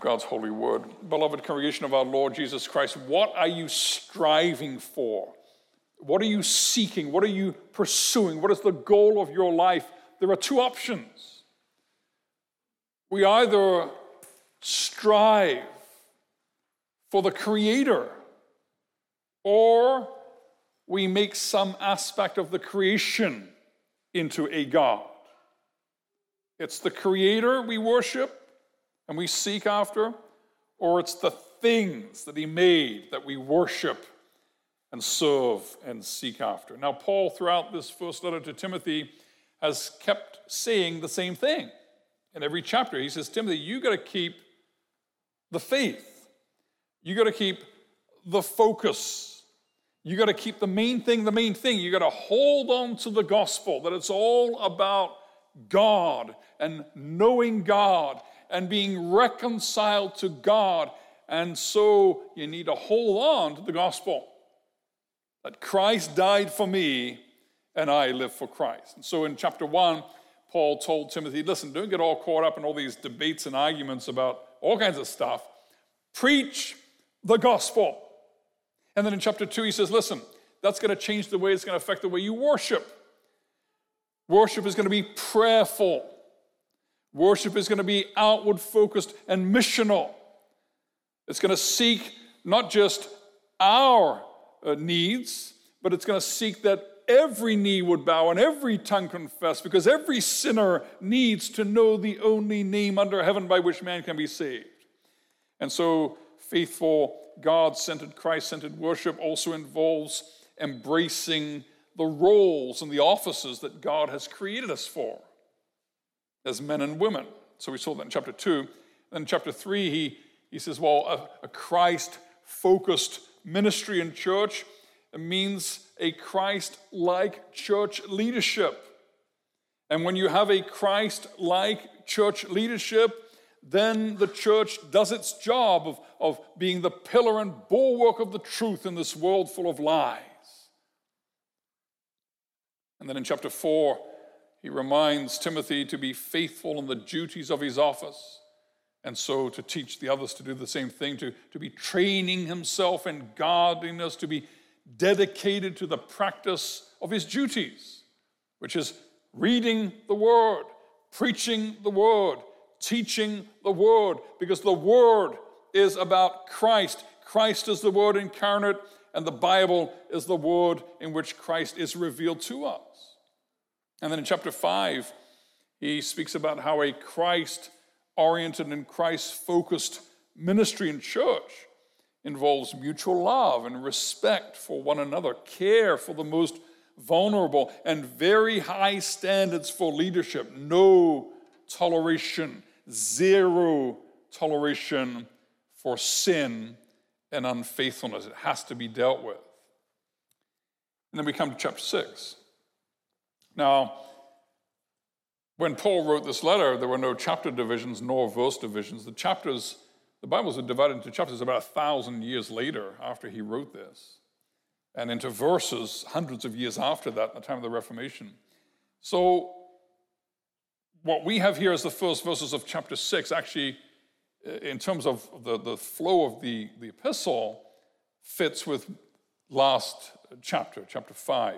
God's holy word. Beloved congregation of our Lord Jesus Christ, what are you striving for? What are you seeking? What are you pursuing? What is the goal of your life? There are two options. We either strive for the Creator, or we make some aspect of the creation into a God. It's the Creator we worship and we seek after, or it's the things that He made that we worship and serve and seek after. Now, Paul, throughout this first letter to Timothy, has kept saying the same thing. In every chapter, he says, Timothy, you got to keep the faith. You got to keep the focus. You got to keep the main thing the main thing. You got to hold on to the gospel that it's all about God and knowing God and being reconciled to God. And so you need to hold on to the gospel that Christ died for me and I live for Christ. And so in chapter one, Paul told Timothy, listen, don't get all caught up in all these debates and arguments about all kinds of stuff. Preach the gospel. And then in chapter two, he says, listen, that's going to change the way it's going to affect the way you worship. Worship is going to be prayerful. Worship is going to be outward focused and missional. It's going to seek not just our uh, needs, but it's going to seek that every knee would bow and every tongue confess, because every sinner needs to know the only name under heaven by which man can be saved. And so, faithful, God centered, Christ centered worship also involves embracing the roles and the offices that God has created us for as men and women. So we saw that in chapter 2. Then in chapter 3, he, he says, well, a, a Christ focused ministry in church means a Christ like church leadership. And when you have a Christ like church leadership, then the church does its job of, of being the pillar and bulwark of the truth in this world full of lies. And then in chapter 4, he reminds Timothy to be faithful in the duties of his office, and so to teach the others to do the same thing, to, to be training himself in godliness, to be dedicated to the practice of his duties, which is reading the Word, preaching the Word, teaching the Word, because the Word is about Christ. Christ is the Word incarnate, and the Bible is the Word in which Christ is revealed to us. And then in chapter 5, he speaks about how a Christ oriented and Christ focused ministry and church involves mutual love and respect for one another, care for the most vulnerable, and very high standards for leadership. No toleration, zero toleration for sin and unfaithfulness. It has to be dealt with. And then we come to chapter 6. Now, when Paul wrote this letter, there were no chapter divisions nor verse divisions. The chapters, the Bibles are divided into chapters about a thousand years later after he wrote this, and into verses hundreds of years after that, in the time of the Reformation. So, what we have here is the first verses of chapter 6, actually, in terms of the, the flow of the, the epistle, fits with last chapter, chapter 5.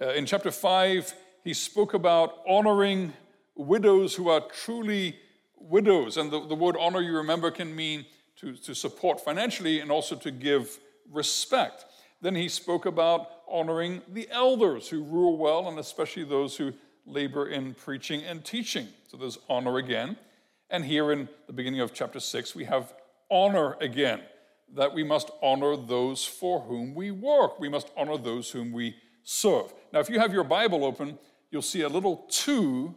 Uh, in chapter 5, he spoke about honoring widows who are truly widows. And the, the word honor, you remember, can mean to, to support financially and also to give respect. Then he spoke about honoring the elders who rule well, and especially those who labor in preaching and teaching. So there's honor again. And here in the beginning of chapter 6, we have honor again, that we must honor those for whom we work. We must honor those whom we serve. Now, if you have your Bible open, you'll see a little two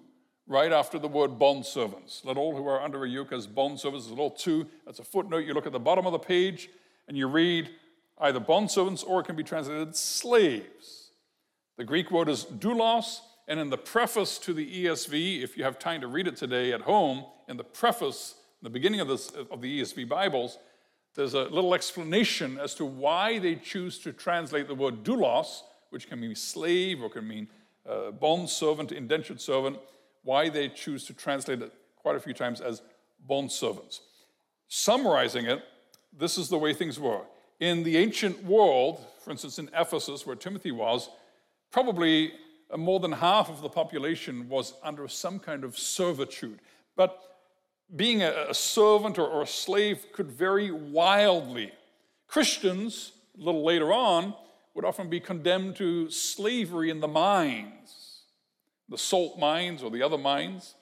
right after the word bond servants. Let all who are under a yoke as bond servants, a little two. That's a footnote. You look at the bottom of the page and you read either bond servants or it can be translated slaves. The Greek word is doulos, and in the preface to the ESV, if you have time to read it today at home, in the preface, in the beginning of, this, of the ESV Bibles, there's a little explanation as to why they choose to translate the word doulos which can mean slave or can mean uh, bond servant, indentured servant, why they choose to translate it quite a few times as bond servants. Summarizing it, this is the way things were. In the ancient world, for instance, in Ephesus, where Timothy was, probably more than half of the population was under some kind of servitude. But being a, servant or a slave could vary wildly. Christians, a little later on, would often be condemned to slavery in the mines, the salt mines or the other mines.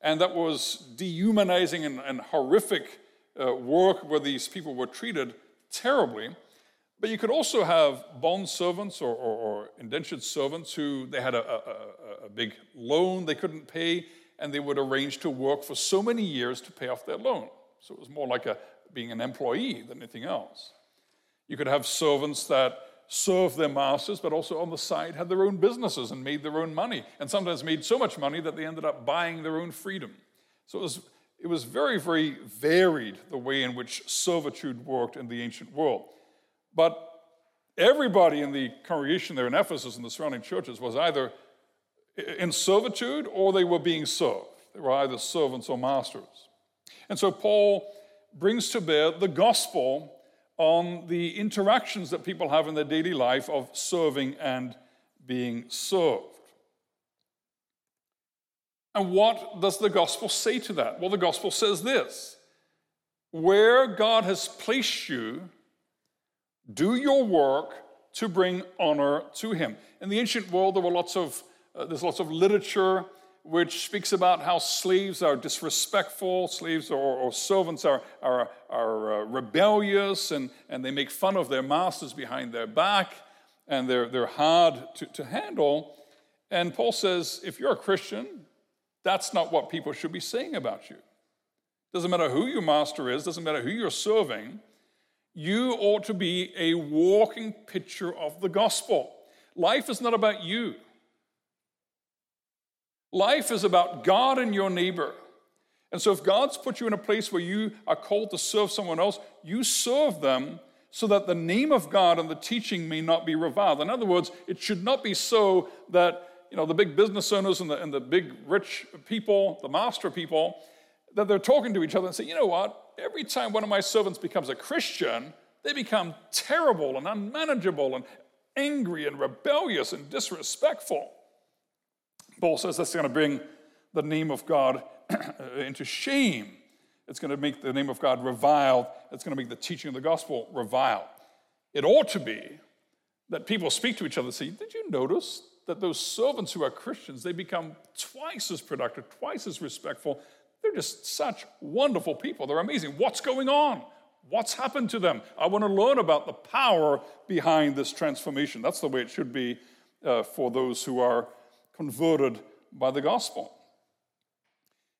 And that was dehumanizing and, and horrific uh, work where these people were treated terribly. But you could also have bond servants or, or, or indentured servants who they had a, a, a, big loan they couldn't pay, and they would arrange to work for so many years to pay off their loan. So it was more like a, being an employee than anything else. You could have servants that served their masters, but also on the side had their own businesses and made their own money, and sometimes made so much money that they ended up buying their own freedom. So it was, it was very, very varied the way in which servitude worked in the ancient world. But everybody in the congregation there in Ephesus and the surrounding churches was either in servitude or they were being served. They were either servants or masters. And so Paul brings to bear the gospel on the interactions that people have in their daily life of serving and being served. And what does the gospel say to that? Well, the gospel says this Where God has placed you, do your work to bring honor to him. In the ancient world, there were lots of, uh, there's lots of literature which speaks about how slaves are disrespectful, slaves or, or servants are, are, are uh, rebellious, and, and they make fun of their masters behind their back, and they're, they're hard to, to handle. And Paul says, if you're a Christian, that's not what people should be saying about you. Doesn't matter who your master is, doesn't matter who you're serving you ought to be a walking picture of the gospel. Life is not about you. Life is about God and your neighbor. And so, if God's put you in a place where you are called to serve someone else, you serve them so that the name of God and the teaching may not be reviled. In other words, it should not be so that you know the big business owners and the, and the big rich people, the master people, that they're talking to each other and say, you know what? every time one of my servants becomes a Christian, they become terrible and unmanageable and angry and rebellious and disrespectful. Paul says that's going to bring the name of God into shame. It's going to make the name of God reviled. It's going to make the teaching of the gospel reviled. It ought to be that people speak to each other and say, Did you notice that those servants who are Christians, they become twice as productive, twice as respectful, they're just such wonderful people. They're amazing. What's going on? What's happened to them? I want to learn about the power behind this transformation. That's the way it should be uh, for those who are converted by the gospel.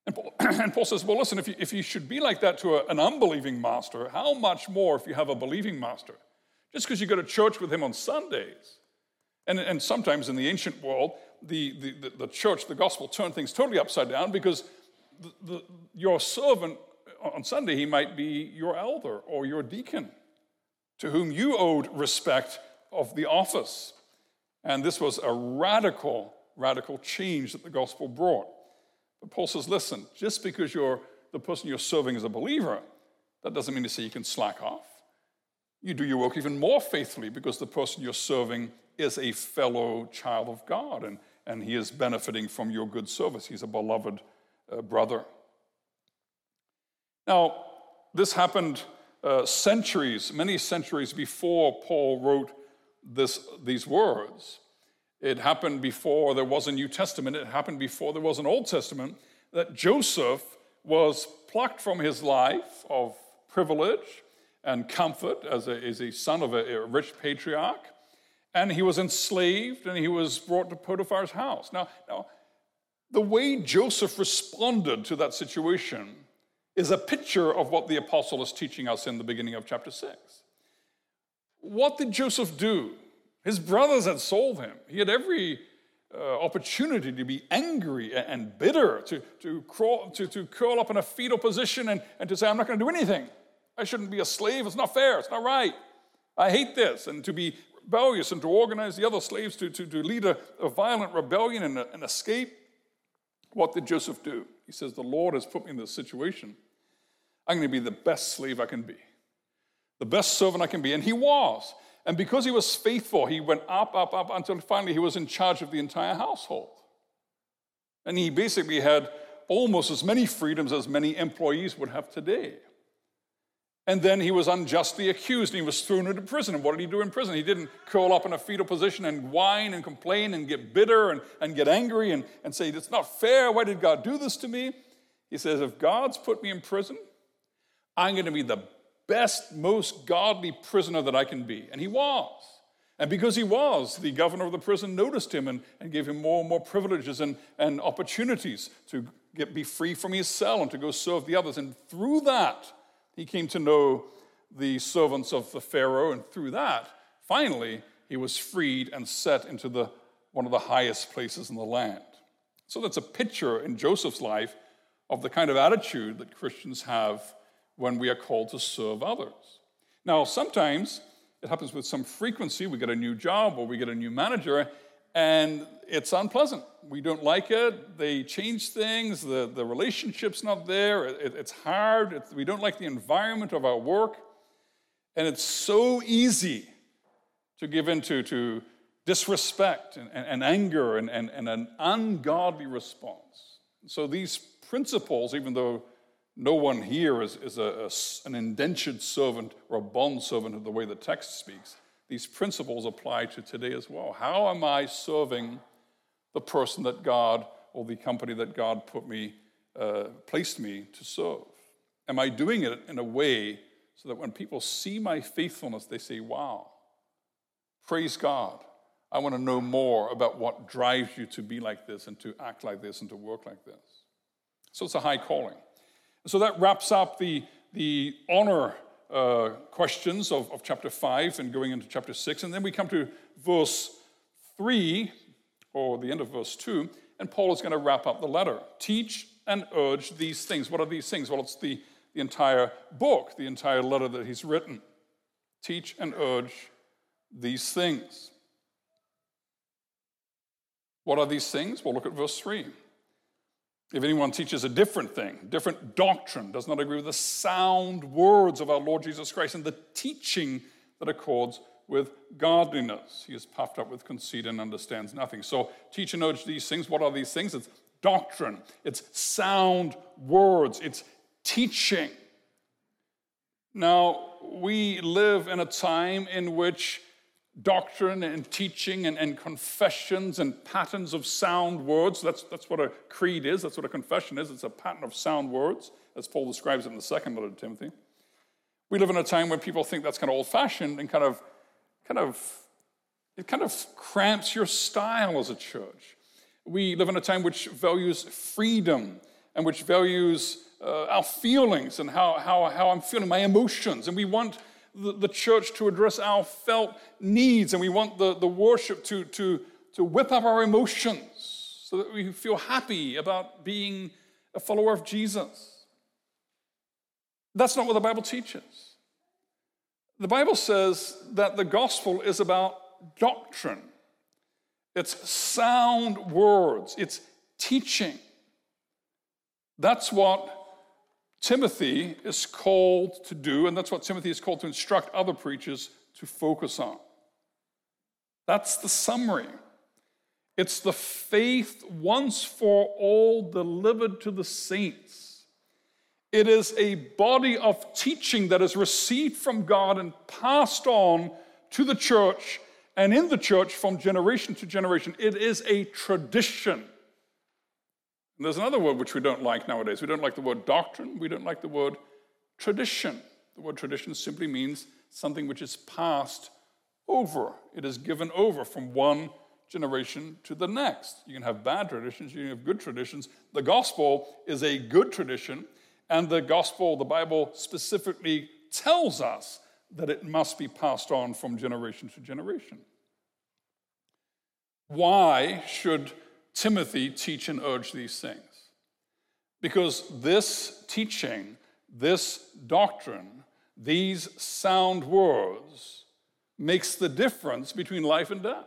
And Paul, and Paul, says, well, listen, if you, if you should be like that to a, an unbelieving master, how much more if you have a believing master? Just because you go to church with him on Sundays. And, and sometimes in the ancient world, the, the, the, the church, the gospel turned things totally upside down because the, the, your servant uh, on Sunday, he might be your elder or your deacon to whom you owed respect of the office. And this was a radical, radical change that the gospel brought. But Paul says, listen, just because you're the person you're serving is a believer, that doesn't mean to say you can slack off. You do your work even more faithfully because the person you're serving is a fellow child of God and, and he is benefiting from your good service. He's a beloved uh, brother. Now, this happened uh, centuries, many centuries before Paul wrote this, these words. It happened before there was a New Testament, it happened before there was an Old Testament, that Joseph was plucked from his life of privilege and comfort as a, as a son of a, a rich patriarch, and he was enslaved and he was brought to Potiphar's house. Now, now the way Joseph responded to that situation is a picture of what the apostle is teaching us in the beginning of chapter 6. What did Joseph do? His brothers had sold him. He had every uh, opportunity to be angry and bitter, to, to, crawl, to, to curl up in a fetal position and, and to say, I'm not going to do anything. I shouldn't be a slave. It's not fair. It's not right. I hate this. And to be rebellious and to organize the other slaves to, to, to lead a, a violent rebellion and, and escape. What did Joseph do? He says, The Lord has put me in this situation. I'm going to be the best slave I can be, the best servant I can be. And he was. And because he was faithful, he went up, up, up until finally he was in charge of the entire household. And he basically had almost as many freedoms as many employees would have today. And then he was unjustly accused and he was thrown into prison. And what did he do in prison? He didn't curl up in a fetal position and whine and complain and get bitter and, and get angry and, and say, It's not fair. Why did God do this to me? He says, If God's put me in prison, I'm going to be the best, most godly prisoner that I can be. And he was. And because he was, the governor of the prison noticed him and, and gave him more and more privileges and, and opportunities to get, be free from his cell and to go serve the others. And through that, he came to know the servants of the Pharaoh, and through that, finally, he was freed and set into the, one of the highest places in the land. So that's a picture in Joseph's life of the kind of attitude that Christians have when we are called to serve others. Now, sometimes it happens with some frequency. We get a new job or we get a new manager, and it's unpleasant. We don't like it. They change things. The, the relationship's not there. It, it's hard. It, we don't like the environment of our work. And it's so easy to give into to disrespect and, and, and anger and, and, and an ungodly response. So these principles, even though no one here is, is a, a, an indentured servant or a bond servant of the way the text speaks, these principles apply to today as well. How am I serving the person that God or the company that God put me, uh, placed me to serve? Am I doing it in a way so that when people see my faithfulness, they say, wow, praise God. I want to know more about what drives you to be like this and to act like this and to work like this. So it's a high calling. So that wraps up the, the honor uh, questions of, of chapter 5 and going into chapter 6. And then we come to verse 3, or the end of verse 2, and Paul is going to wrap up the letter. Teach and urge these things. What are these things? Well, it's the, the entire book, the entire letter that he's written. Teach and urge these things. What are these things? Well, look at verse 3. If anyone teaches a different thing, different doctrine, does not agree with the sound words of our Lord Jesus Christ and the teaching that accords with godliness, he is puffed up with conceit and understands nothing. So, teach and urge these things. What are these things? It's doctrine, it's sound words, it's teaching. Now, we live in a time in which doctrine and teaching and, and confessions and patterns of sound words. That's, that's what a creed is, that's what a confession is. It's a pattern of sound words, as Paul describes it in the second letter to Timothy. We live in a time when people think that's kind of old fashioned and kind of, kind of, it kind of cramps your style as a church. We live in a time which values freedom and which values uh, our feelings and how, how, how I'm feeling, my emotions. And we want the, the church to address our felt needs, and we want the, the worship to, to, to whip up our emotions so that we feel happy about being a follower of Jesus. That's not what the Bible teaches. The Bible says that the gospel is about doctrine, it's sound words, it's teaching. That's what Timothy is called to do, and that's what Timothy is called to instruct other preachers to focus on. That's the summary. It's the faith once for all delivered to the saints. It is a body of teaching that is received from God and passed on to the church and in the church from generation to generation. It is a tradition. And there's another word which we don't like nowadays. We don't like the word doctrine, we don't like the word tradition. The word tradition simply means something which is passed over, it is given over from one generation to the next. You can have bad traditions, you can have good traditions. The gospel is a good tradition, and the gospel, the Bible specifically tells us that it must be passed on from generation to generation. Why should Timothy teach and urge these things. Because this teaching, this doctrine, these sound words makes the difference between life and death.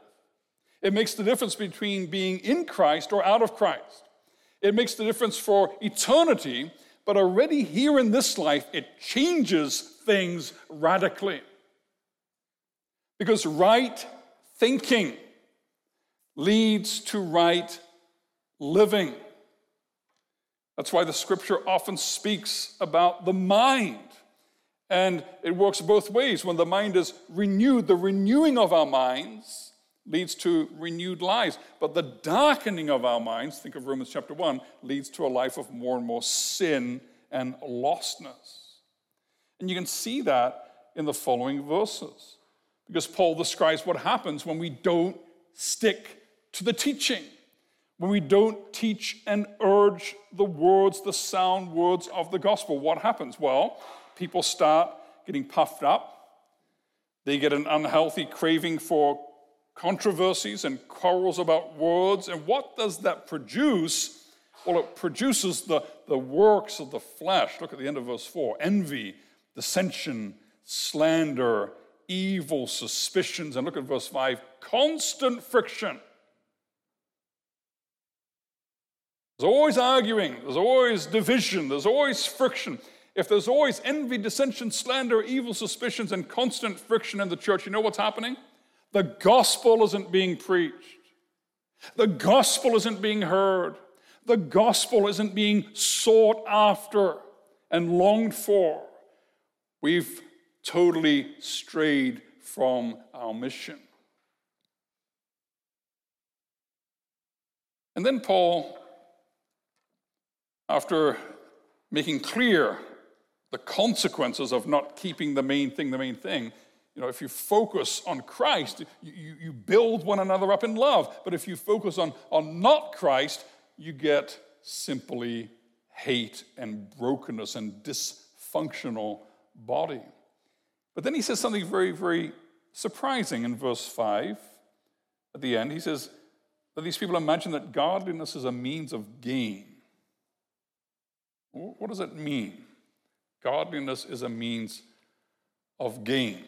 It makes the difference between being in Christ or out of Christ. It makes the difference for eternity but already here in this life, it changes things radically. Because right thinking leads to right living. That's why the scripture often speaks about the mind. And it works both ways. When the mind is renewed, the renewing of our minds leads to renewed lives. But the darkening of our minds, think of Romans chapter 1, leads to a life of more and more sin and lostness. And you can see that in the following verses, because Paul describes what happens when we don't stick to the teaching, when we don't teach and urge the words, the sound words of the gospel. What happens? Well, people start getting puffed up. They get an unhealthy craving for controversies and quarrels about words. And what does that produce? Well, it produces the, the works of the flesh. Look at the end of verse 4 envy, dissension, slander, evil suspicions. And look at verse 5 constant friction. There's always arguing, there's always division, there's always friction. If there's always envy, dissension, slander, evil suspicions, and constant friction in the church, you know what's happening? The gospel isn't being preached. The gospel isn't being heard. The gospel isn't being sought after and longed for. We've totally strayed from our mission. And then Paul, after making clear the consequences of not keeping the main thing the main thing, you know, if you focus on Christ, you, you build one another up in love. But if you focus on, on not Christ, you get simply hate and brokenness and dysfunctional body. But then he says something very, very surprising in verse 5 at the end. He says that these people imagine that godliness is a means of gain. What does it mean? Godliness is a means of gain.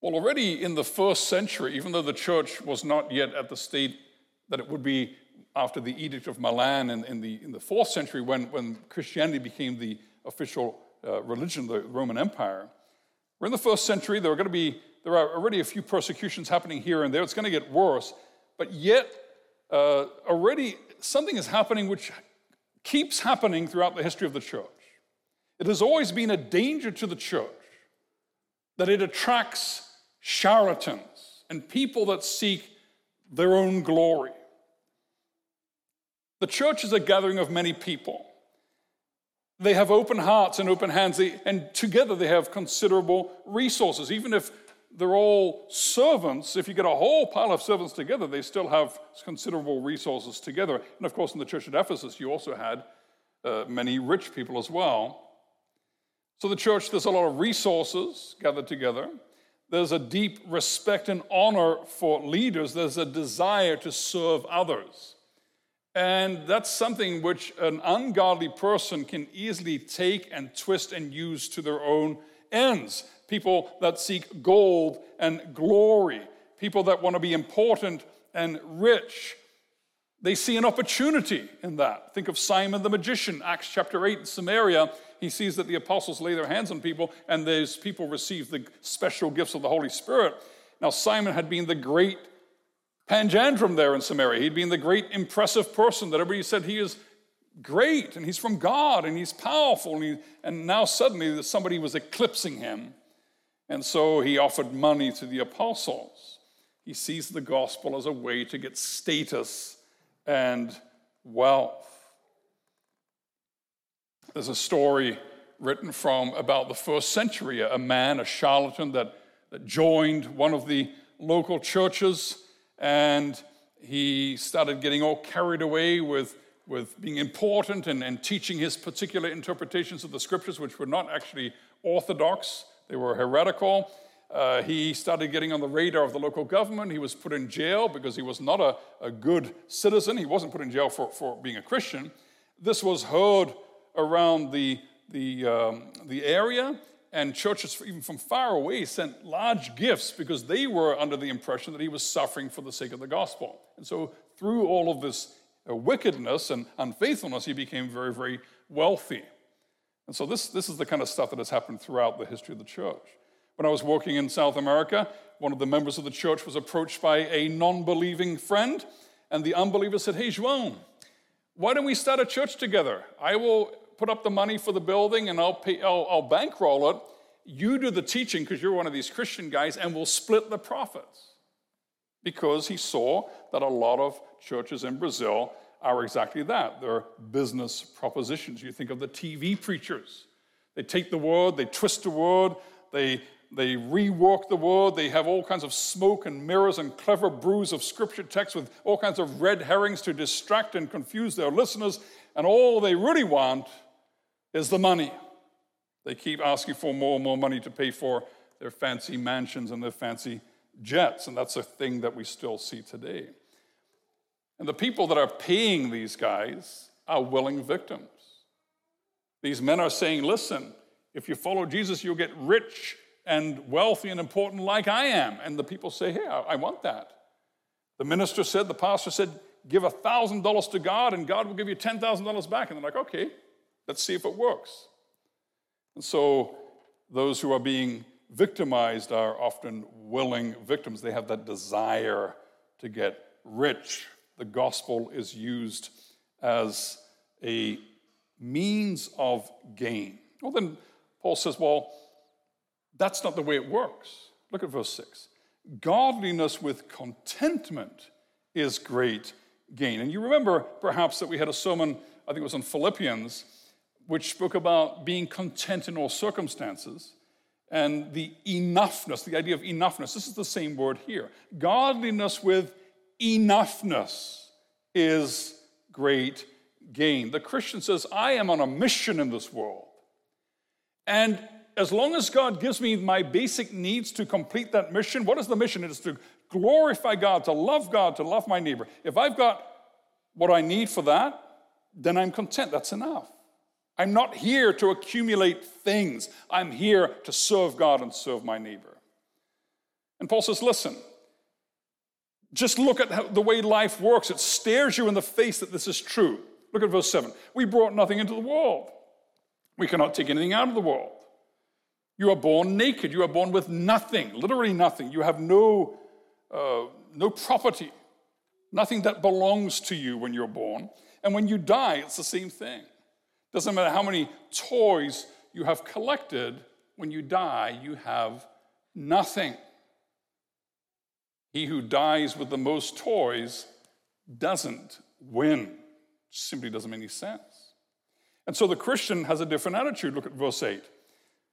Well, already in the first century, even though the church was not yet at the state that it would be after the Edict of Milan in, in the, in the fourth century, when, when Christianity became the official uh, religion of the Roman Empire, we're in the first century. There are going to be there are already a few persecutions happening here and there. It's going to get worse, but yet uh, already something is happening which keeps happening throughout the history of the church. It has always been a danger to the church that it attracts charlatans, and people that seek their own glory. The church is a gathering of many people. They have open hearts and open hands, and together they have considerable resources. Even if they're all servants, if you get a whole pile of servants together, they still have considerable resources together. And of course, in the church at Ephesus, you also had uh, many rich people as well. So, the church, there's a lot of resources gathered together. There's a deep respect and honor for leaders. There's a desire to serve others. And that's something which an ungodly person can easily take and twist and use to their own ends. People that seek gold and glory, people that want to be important and rich, they see an opportunity in that. Think of Simon the magician, Acts chapter 8 in Samaria he sees that the apostles lay their hands on people and those people receive the special gifts of the Holy Spirit. Now, Simon had been the great panjandrum there in Samaria. He'd been the great impressive person that everybody said he is great and he's from God and he's powerful. And, he, and now suddenly somebody was eclipsing him. And so he offered money to the apostles. He sees the gospel as a way to get status and wealth. There's a story written from about the first century, a man, a charlatan that, that joined one of the local churches and he started getting all carried away with, with being important and, and teaching his particular interpretations of the scriptures, which were not actually orthodox, they were heretical. Uh, he started getting on the radar of the local government. He was put in jail because he was not a, a good citizen. He wasn't put in jail for, for being a Christian. This was heard around the, the, um, the area, and churches, even from far away, sent large gifts because they were under the impression that he was suffering for the sake of the gospel. And so, through all of this uh, wickedness and unfaithfulness, he became very, very wealthy. And so this, this is the kind of stuff that has happened throughout the history of the church. When I was working in South America, one of the members of the church was approached by a non believing friend, and the unbeliever said, Hey, João, why don't we start a church together? I will put up the money for the building and I'll, pay, I'll, I'll bankroll it. You do the teaching because you're one of these Christian guys, and we'll split the profits. Because he saw that a lot of churches in Brazil are exactly that. They're business propositions. You think of the TV preachers. They take the word, they twist the word, they, they rework the word, they have all kinds of smoke and mirrors and clever brews of scripture text with all kinds of red herrings to distract and confuse their listeners, and all they really want is the money. They keep asking for more and more money to pay for their fancy mansions and their fancy jets, and that's a thing that we still see today. And the people that are paying these guys are willing victims. These men are saying, listen, if you follow Jesus, you'll get rich and wealthy and important like I am. And the people say, hey, I want that. The minister said, the pastor said, give $1,000 to God and God will give you $10,000 back. And they're like, okay, let's see if it works. And so those who are being victimized are often willing victims. They have that desire to get rich the gospel is used as a means of gain. Well, then Paul says, well, that's not the way it works. Look at verse 6. Godliness with contentment is great gain. And you remember perhaps that we had a sermon, I think it was on Philippians, which spoke about being content in all circumstances and the enoughness, the idea of enoughness. This is the same word here. Godliness with enoughness is great gain. The Christian says, I am on a mission in this world. And as long as God gives me my basic needs to complete that mission, what is the mission? It is to glorify God, to love God, to love my neighbor. If I've got what I need for that, then I'm content. That's enough. I'm not here to accumulate things. I'm here to serve God and serve my neighbor. And Paul says, listen, just look at the way life works. It stares you in the face that this is true. Look at verse 7. We brought nothing into the world. We cannot take anything out of the world. You are born naked. You are born with nothing, literally nothing. You have no, uh, no property, nothing that belongs to you when you're born. And when you die, it's the same thing. Doesn't matter how many toys you have collected, when you die, you have nothing. He who dies with the most toys doesn't win. Simply doesn't make any sense. And so the Christian has a different attitude. Look at verse 8.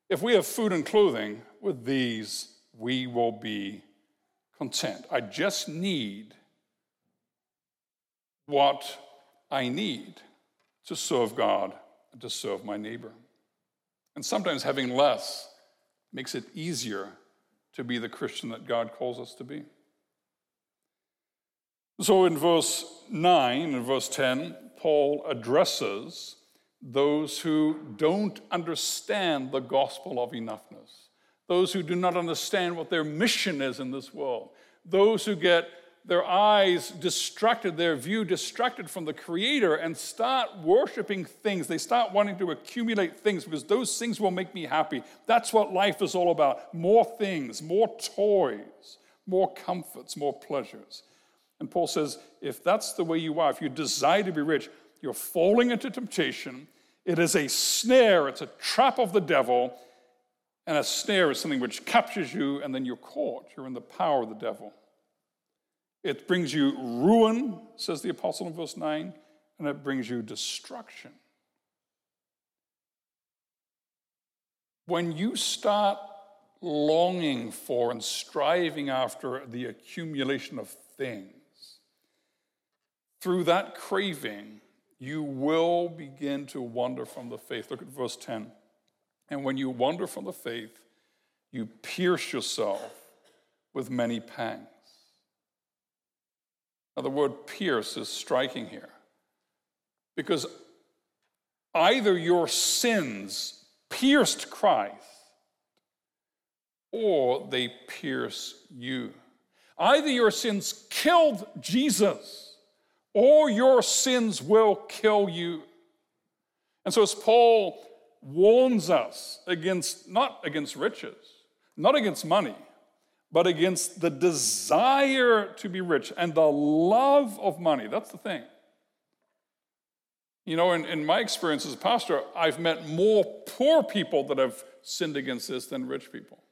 If we have food and clothing, with these we will be content. I just need what I need to serve God and to serve my neighbor. And sometimes having less makes it easier to be the Christian that God calls us to be. So in verse 9 and verse 10, Paul addresses those who don't understand the gospel of enoughness, those who do not understand what their mission is in this world, those who get their eyes distracted, their view distracted from the Creator, and start worshiping things. They start wanting to accumulate things because those things will make me happy. That's what life is all about more things, more toys, more comforts, more pleasures. And Paul says, if that's the way you are, if you desire to be rich, you're falling into temptation. It is a snare, it's a trap of the devil. And a snare is something which captures you, and then you're caught. You're in the power of the devil. It brings you ruin, says the apostle in verse 9, and it brings you destruction. When you start longing for and striving after the accumulation of things, through that craving, you will begin to wander from the faith. Look at verse 10. And when you wander from the faith, you pierce yourself with many pangs. Now, the word pierce is striking here because either your sins pierced Christ or they pierce you. Either your sins killed Jesus or your sins will kill you. And so, as Paul warns us against, not against riches, not against money, but against the desire to be rich and the love of money. That's the thing. You know, in, in my experience as a pastor, I've met more poor people that have sinned against this than rich people.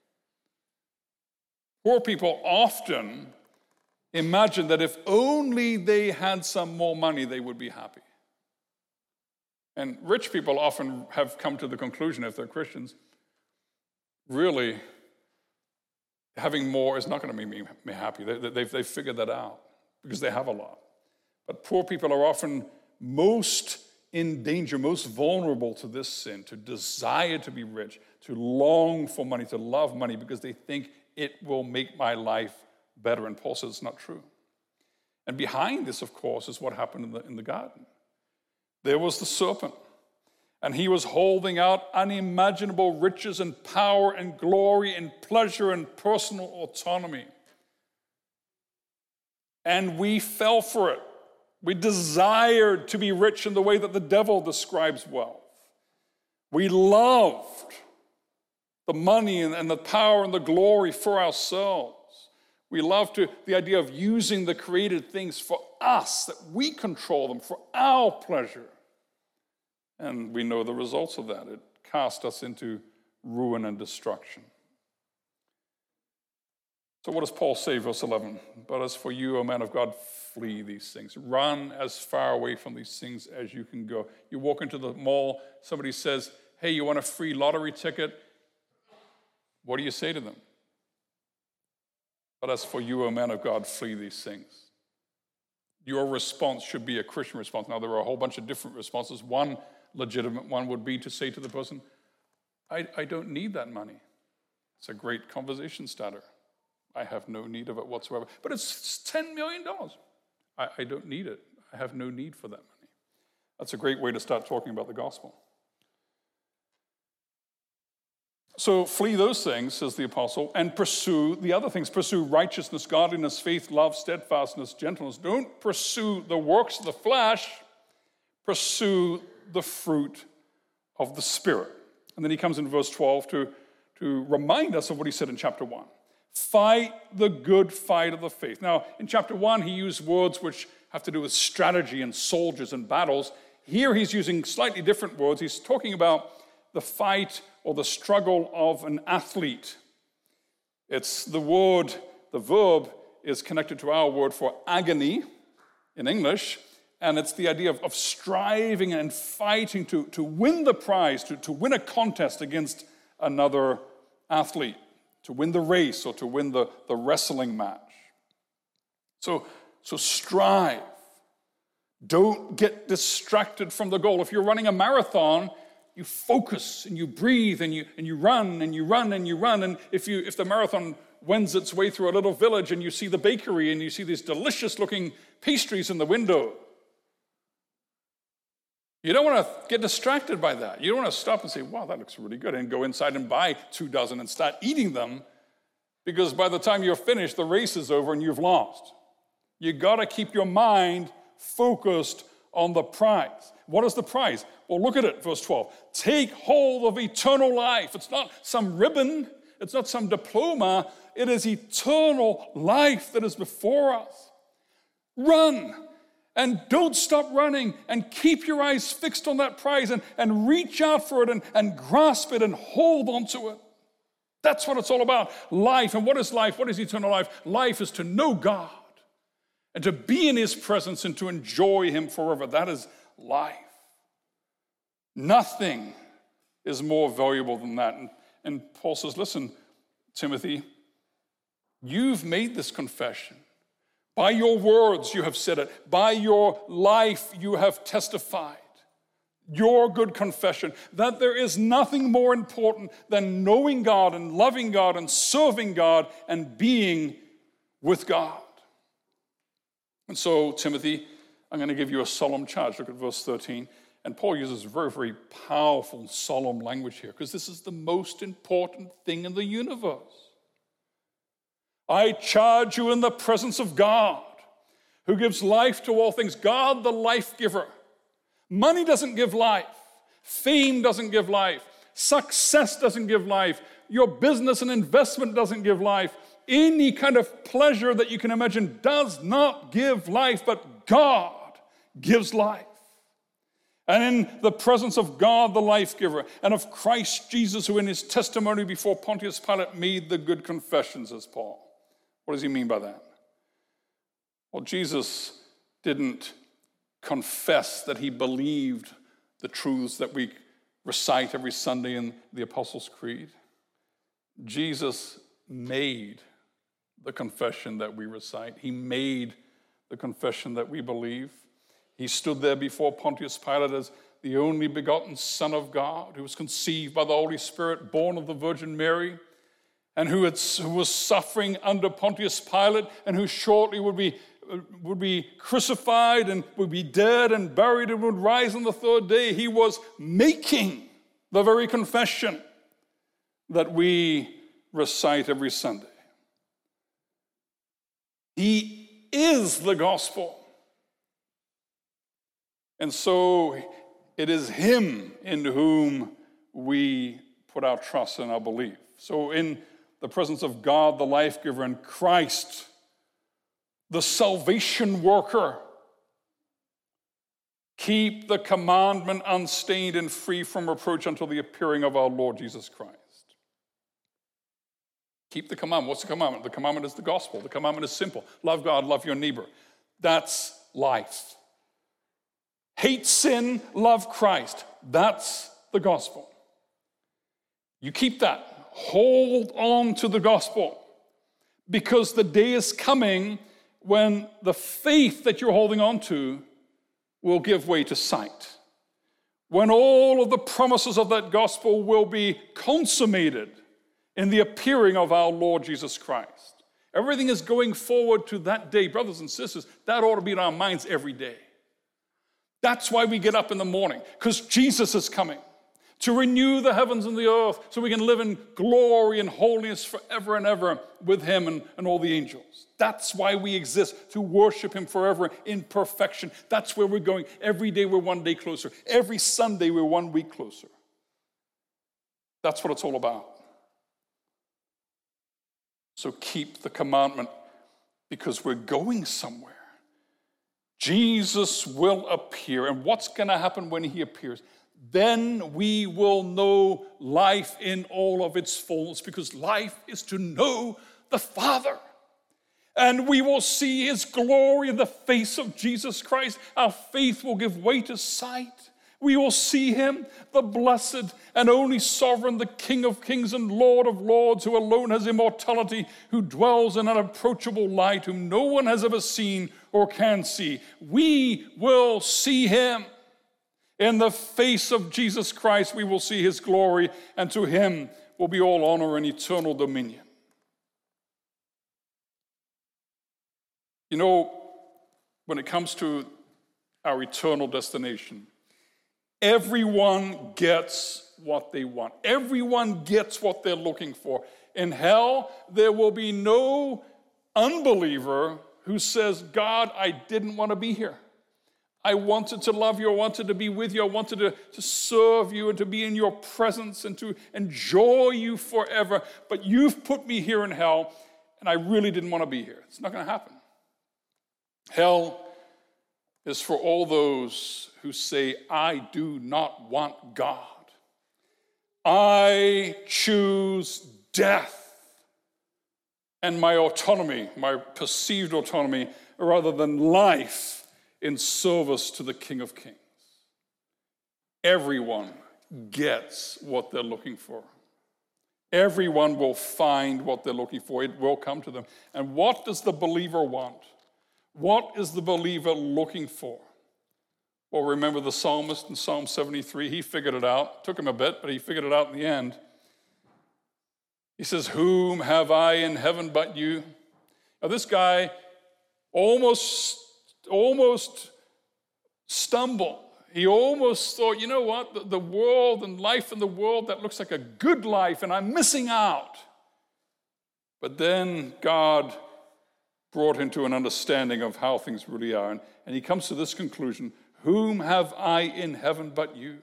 Poor people often imagine that if only they had some more money, they would be happy. And rich people often have come to the conclusion, if they're Christians, really, having more is not going to make me happy. They, have figured that out because they have a lot. But poor people are often most in danger, most vulnerable to this sin, to desire to be rich, to long for money, to love money because they think it will make my life better. And Paul says it's not true. And behind this, of course, is what happened in the, in the garden. There was the serpent, and he was holding out unimaginable riches and power and glory and pleasure and personal autonomy. And we fell for it. We desired to be rich in the way that the devil describes wealth. We loved the money and, the power and the glory for ourselves. We love to, the idea of using the created things for us, that we control them for our pleasure. And we know the results of that. It cast us into ruin and destruction. So, what does Paul say, verse 11? But as for you, O man of God, flee these things. Run as far away from these things as you can go. You walk into the mall, somebody says, Hey, you want a free lottery ticket? What do you say to them? But as for you, O man of God, flee these things. Your response should be a Christian response. Now, there are a whole bunch of different responses. One legitimate one would be to say to the person, I, I don't need that money. It's a great conversation starter. I have no need of it whatsoever. But it's $10 million. I, I don't need it. I have no need for that money. That's a great way to start talking about the gospel. So flee those things, says the apostle, and pursue the other things. Pursue righteousness, godliness, faith, love, steadfastness, gentleness. Don't pursue the works of the flesh, pursue the fruit of the Spirit. And then he comes in verse 12 to, to remind us of what he said in chapter 1. Fight the good fight of the faith. Now, in chapter 1, he used words which have to do with strategy and soldiers and battles. Here, he's using slightly different words. He's talking about the fight or the struggle of an athlete. It's the word, the verb is connected to our word for agony in English, and it's the idea of, of striving and fighting to, to win the prize, to, to win a contest against another athlete, to win the race or to win the, the wrestling match. So, so strive. Don't get distracted from the goal. If you're running a marathon, you focus and you breathe and you, and you run and you run and you run. And if, you, if the marathon wends its way through a little village and you see the bakery and you see these delicious looking pastries in the window, you don't want to get distracted by that. You don't want to stop and say, wow, that looks really good, and go inside and buy two dozen and start eating them because by the time you're finished, the race is over and you've lost. You got to keep your mind focused on the prize. What is the prize? Well, look at it, verse 12. Take hold of eternal life. It's not some ribbon, it's not some diploma, it is eternal life that is before us. Run and don't stop running and keep your eyes fixed on that prize and, and reach out for it and, and grasp it and hold onto it. That's what it's all about. Life. And what is life? What is eternal life? Life is to know God and to be in His presence and to enjoy Him forever. That is life. Nothing is more valuable than that. And, and Paul says, Listen, Timothy, you've made this confession. By your words, you have said it. By your life, you have testified. Your good confession that there is nothing more important than knowing God and loving God and serving God and being with God. And so, Timothy, I'm going to give you a solemn charge. Look at verse 13. And Paul uses very, very powerful, solemn language here because this is the most important thing in the universe. I charge you in the presence of God, who gives life to all things. God, the life giver. Money doesn't give life, fame doesn't give life, success doesn't give life, your business and investment doesn't give life. Any kind of pleasure that you can imagine does not give life, but God gives life. And in the presence of God, the life giver, and of Christ Jesus, who in his testimony before Pontius Pilate made the good confessions, as Paul. What does he mean by that? Well, Jesus didn't confess that he believed the truths that we recite every Sunday in the Apostles' Creed. Jesus made the confession that we recite, he made the confession that we believe. He stood there before Pontius Pilate as the only begotten Son of God, who was conceived by the Holy Spirit, born of the Virgin Mary, and who, had, who was suffering under Pontius Pilate, and who shortly would be uh, would be crucified and would be dead and buried and would rise on the third day. He was making the very confession that we recite every Sunday. He is the gospel. And so it is Him in whom we put our trust and our belief. So, in the presence of God, the life giver, and Christ, the salvation worker. Keep the commandment unstained and free from reproach until the appearing of our Lord Jesus Christ. Keep the commandment. What's the commandment? The commandment is the gospel. The commandment is simple love God, love your neighbor. That's life. Hate sin, love Christ. That's the gospel. You keep that. Hold on to the gospel because the day is coming when the faith that you're holding on to will give way to sight. When all of the promises of that gospel will be consummated in the appearing of our Lord Jesus Christ. Everything is going forward to that day. Brothers and sisters, that ought to be in our minds every day. That's why we get up in the morning, because Jesus is coming to renew the heavens and the earth so we can live in glory and holiness forever and ever with Him and, and all the angels. That's why we exist, to worship Him forever in perfection. That's where we're going. Every day we're one day closer. Every Sunday we're one week closer. That's what it's all about. So keep the commandment because we're going somewhere. Jesus will appear. And what's going to happen when He appears? then we will know life in all of its fullness because life is to know the Father. And we will see his glory in the face of Jesus Christ. Our faith will give way to sight. We will see him, the blessed and only sovereign, the King of kings and Lord of lords, who alone has immortality, who dwells in unapproachable light, whom no one has ever seen or can see. We will see him. In the face of Jesus Christ, we will see his glory, and to him will be all honor and eternal dominion. You know, when it comes to our eternal destination, everyone gets what they want. Everyone gets what they're looking for. In hell, there will be no unbeliever who says, God, I didn't want to be here. I wanted to love you. I wanted to be with you. I wanted to, to serve you and to be in your presence and to enjoy you forever. But you've put me here in hell, and I really didn't want to be here. It's not going to happen. Hell is for all those who say, I do not want God. I choose death and my autonomy, my perceived autonomy, rather than life in service to the King of Kings. Everyone gets what they're looking for. Everyone will find what they're looking for. It will come to them. And what does the believer want? What is the believer looking for? Well, remember the psalmist in Psalm 73? He figured it out. It took him a bit, but he figured it out in the end. He says, Whom have I in heaven but you? Now, this guy almost almost stumble. He almost thought, you know what, the, the world and life in the world that looks like a good life, and I'm missing out. But then God brought into an understanding of how things really are. And, and he comes to this conclusion Whom have I in heaven but you?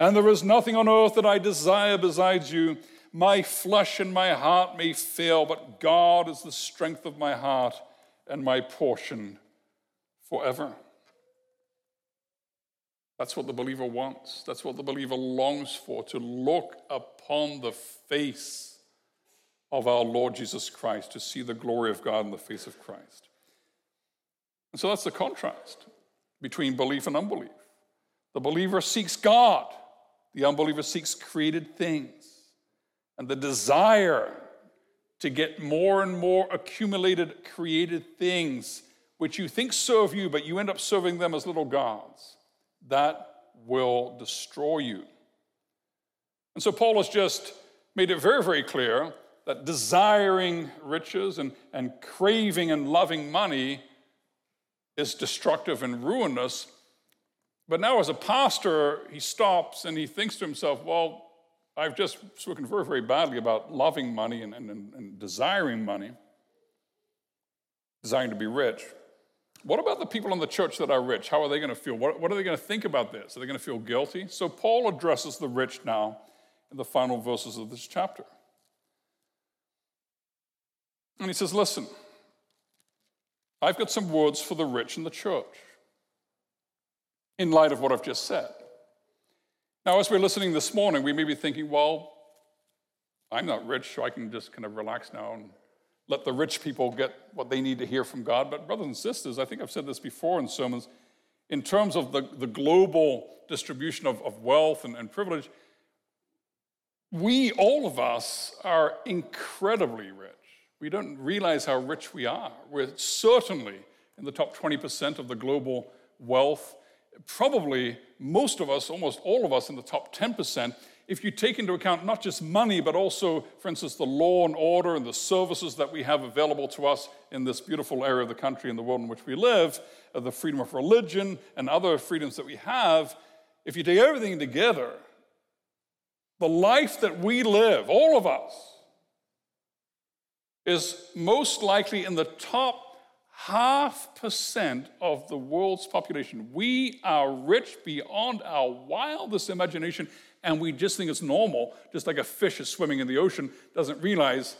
And there is nothing on earth that I desire besides you. My flesh and my heart may fail, but God is the strength of my heart and my portion forever. That's what the believer wants. That's what the believer longs for to look upon the face of our Lord Jesus Christ, to see the glory of God in the face of Christ. And so that's the contrast between belief and unbelief. The believer seeks God, the unbeliever seeks created things. And the desire to get more and more accumulated created things, which you think serve you, but you end up serving them as little gods, that will destroy you. And so Paul has just made it very, very clear that desiring riches and, and craving and loving money is destructive and ruinous. But now, as a pastor, he stops and he thinks to himself, well, I've just spoken very, very badly about loving money and, and, and desiring money, desiring to be rich. What about the people in the church that are rich? How are they going to feel? What, what are they going to think about this? Are they going to feel guilty? So, Paul addresses the rich now in the final verses of this chapter. And he says, Listen, I've got some words for the rich in the church in light of what I've just said. Now, as we're listening this morning, we may be thinking, well, I'm not rich, so I can just kind of relax now and let the rich people get what they need to hear from God. But, brothers and sisters, I think I've said this before in sermons, in terms of the, the global distribution of, of wealth and, and privilege, we, all of us, are incredibly rich. We don't realize how rich we are. We're certainly in the top 20% of the global wealth. Probably most of us, almost all of us, in the top 10%, if you take into account not just money, but also, for instance, the law and order and the services that we have available to us in this beautiful area of the country and the world in which we live, uh, the freedom of religion and other freedoms that we have, if you take everything together, the life that we live, all of us, is most likely in the top half percent of the world's population. We are rich beyond our wildest imagination, and we just think it's normal, just like a fish is swimming in the ocean, doesn't realize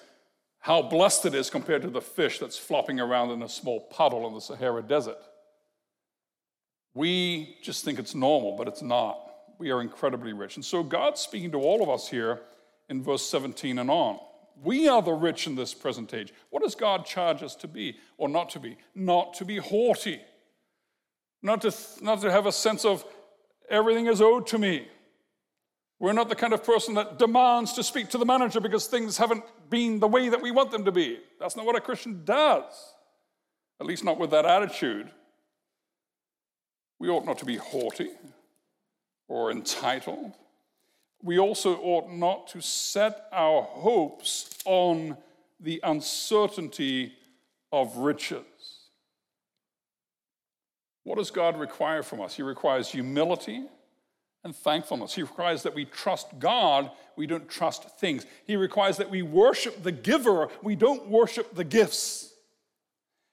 how blessed it is compared to the fish that's flopping around in a small puddle in the Sahara Desert. We just think it's normal, but it's not. We are incredibly rich. And so God's speaking to all of us here in verse 17 and on. We are the rich in this present age. What does God charge us to be or not to be? Not to be haughty, not to, not to have a sense of everything is owed to me. We're not the kind of person that demands to speak to the manager because things haven't been the way that we want them to be. That's not what a Christian does, at least not with that attitude. We ought not to be haughty or entitled we also ought not to set our hopes on the uncertainty of riches. What does God require from us? He requires humility and thankfulness. He requires that we trust God, we don't trust things. He requires that we worship the giver, we don't worship the gifts.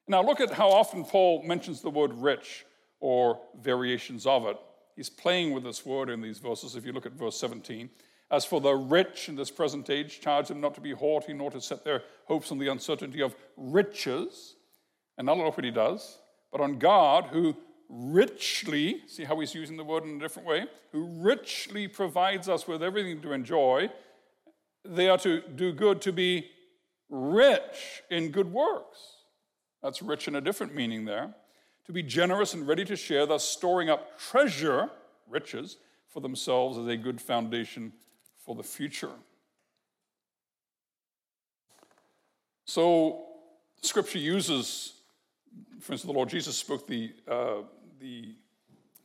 Now, look at how often Paul mentions the word rich or variations of it. He's playing with this word in these verses. If you look at verse 17, as for the rich in this present age, charge them not to be haughty, nor to set their hopes on the uncertainty of riches. And not look what he does, but on God who richly, see how he's using the word in a different way, who richly provides us with everything to enjoy. They are to do good, to be rich in good works. That's rich in a different meaning there to be generous and ready to share, thus storing up treasure, riches, for themselves as a good foundation for the future. So, Scripture uses, for instance, the Lord Jesus spoke the, uh, the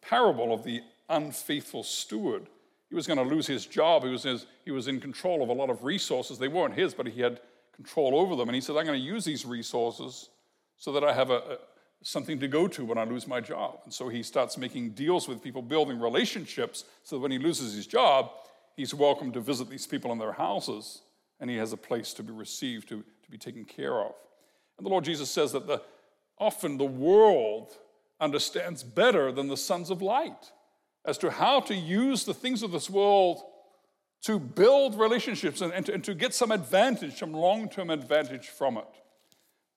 parable of the unfaithful steward. He was going to lose his job. He was, his, he was in control of a lot of resources. They weren't his, but he had control over them. And he said, I'm going to use these resources so that I have a, something to go to when I lose my job. And so he starts making deals with people, building relationships, so that when he loses his job, he's welcome to visit these people in their houses and he has a place to be received, to, to be taken care of. And the Lord Jesus says that the, often the world understands better than the sons of light as to how to use the things of this world to build relationships and, and, to, and to get some advantage, some long term advantage from it.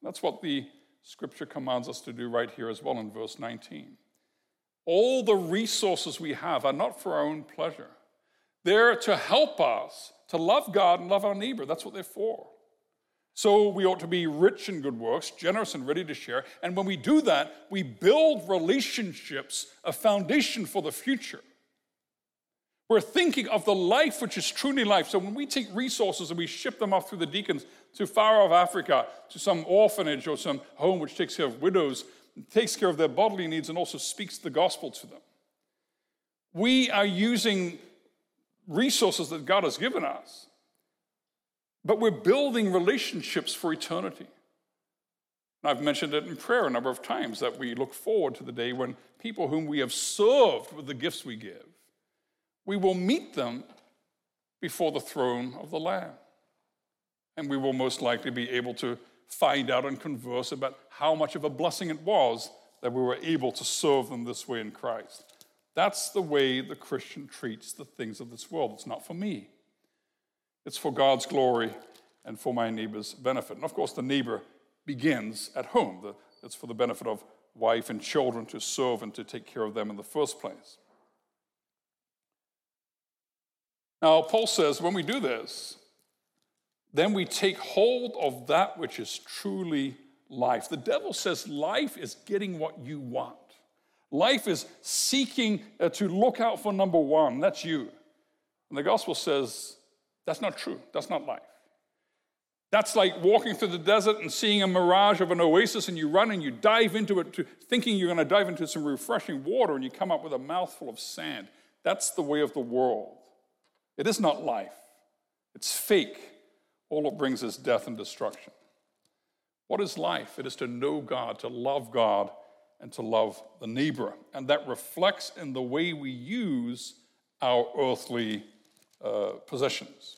That's what the scripture commands us to do right here as well in verse 19. All the resources we have are not for our own pleasure, they're to help us to love God and love our neighbor. That's what they're for. So we ought to be rich in good works, generous and ready to share. And when we do that, we build relationships, a foundation for the future. We're thinking of the life which is truly life. So when we take resources and we ship them off through the deacons to far off Africa, to some orphanage or some home which takes care of widows, takes care of their bodily needs, and also speaks the gospel to them, we are using resources that God has given us but we're building relationships for eternity. I've mentioned it in prayer a number of times that we look forward to the day when people whom we have served with the gifts we give, we will meet them before the throne of the Lamb. And we will most likely be able to find out and converse about how much of a blessing it was that we were able to serve them this way in Christ. That's the way the Christian treats the things of this world. It's not for me, it's for God's glory and for my neighbor's benefit. And of course, the neighbor begins at home. It's for the benefit of wife and children to serve and to take care of them in the first place. Now, Paul says when we do this, then we take hold of that which is truly life. The devil says life is getting what you want. Life is seeking uh, to look out for number one, that's you. And the gospel says that's not true. That's not life. That's like walking through the desert and seeing a mirage of an oasis, and you run and you dive into it, to, thinking you're going to dive into some refreshing water, and you come up with a mouthful of sand. That's the way of the world. It is not life, it's fake. All it brings is death and destruction. What is life? It is to know God, to love God, and to love the neighbor. And that reflects in the way we use our earthly uh, possessions.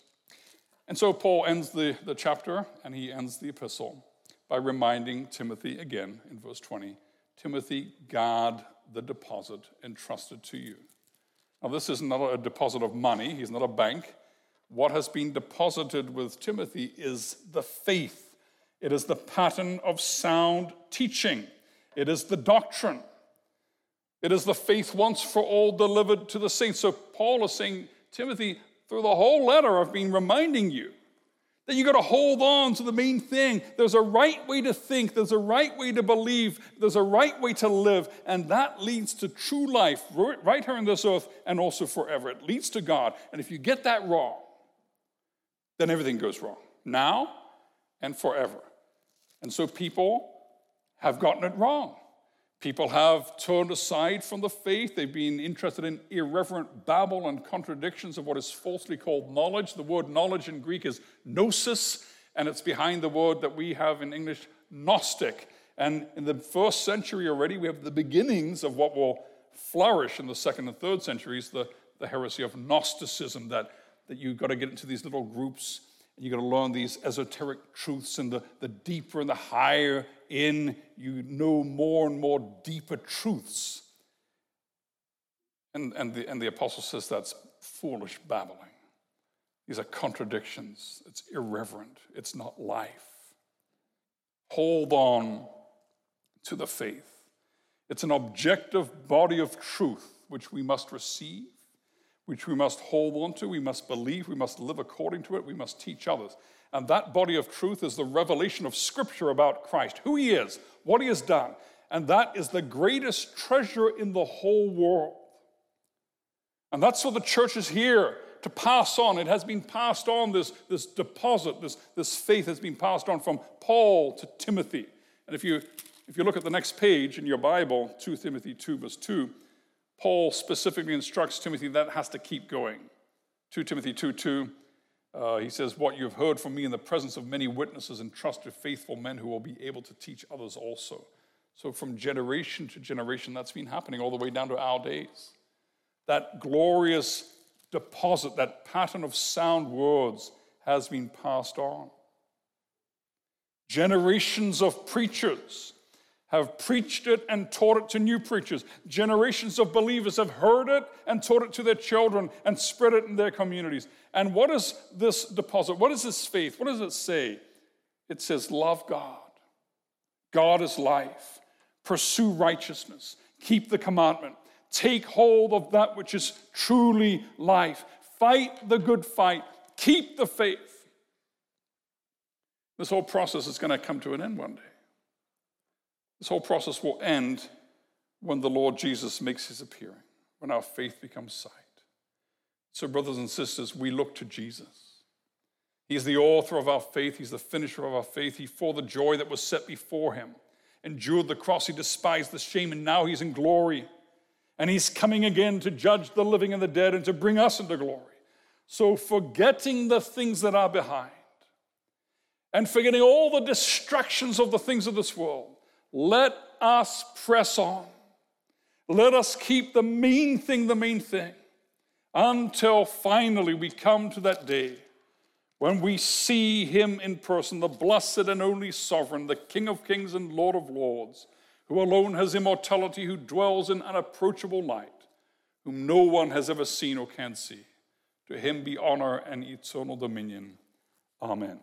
And so Paul ends the, the chapter and he ends the epistle by reminding Timothy again in verse 20 Timothy, guard the deposit entrusted to you. Now, this is not a deposit of money, he's not a bank. What has been deposited with Timothy is the faith, it is the pattern of sound teaching, it is the doctrine. It is the faith once for all delivered to the saints. So Paul is saying, Timothy, through the whole letter, I've been reminding you that you got to hold on to the main thing. There's a right way to think, there's a right way to believe, there's a right way to live, and that leads to true life right here on this earth and also forever. It leads to God. And if you get that wrong, then everything goes wrong now and forever. And so people have gotten it wrong. People have turned aside from the faith. They've been interested in irreverent babble and contradictions of what is falsely called knowledge. The word knowledge in Greek is gnosis, and it's behind the word that we have in English, Gnostic. And in the first century already, we have the beginnings of what will flourish in the second and third centuries the, the heresy of Gnosticism, that, that you've got to get into these little groups and you've got to learn these esoteric truths, and the, the deeper and the higher in, you know more and more deeper truths. And, and, the, and the apostle says that's foolish babbling. These are contradictions. It's irreverent. It's not life. Hold on to the faith. It's an objective body of truth which we must receive which we must hold on to, we must believe, we must live according to it, we must teach others. And that body of truth is the revelation of Scripture about Christ, who He is, what He has done. And that is the greatest treasure in the whole world. And that's what the church is here to pass on. It has been passed on, this, this deposit, this, this faith has been passed on from Paul to Timothy. And if you, if you look at the next page in your Bible, 2 Timothy 2, verse 2, Paul specifically instructs Timothy that has to keep going. 2 Timothy 2 2, uh, he says, What you've heard from me in the presence of many witnesses, entrust to faithful men who will be able to teach others also. So, from generation to generation, that's been happening all the way down to our days. That glorious deposit, that pattern of sound words has been passed on. Generations of preachers have preached it and taught it to new preachers. Generations of believers have heard it and taught it to their children and spread it in their communities. And what is this deposit? What is this faith? What does it say? It says, Love God. God is life. Pursue righteousness. Keep the commandment. Take hold of that which is truly life. Fight the good fight. Keep the faith. This whole process is going to come to an end one day. This whole process will end when the Lord Jesus makes his appearing, when our faith becomes sight. So, brothers and sisters, we look to Jesus. He's the author of our faith, He's the finisher of our faith. He, for the joy that was set before Him, endured the cross, He despised the shame, and now He's in glory. And He's coming again to judge the living and the dead and to bring us into glory. So, forgetting the things that are behind and forgetting all the distractions of the things of this world, let us press on. Let us keep the main thing the main thing until finally we come to that day when we see him in person, the blessed and only sovereign, the King of kings and Lord of lords, who alone has immortality, who dwells in unapproachable light, whom no one has ever seen or can see. To him be honor and eternal dominion. Amen.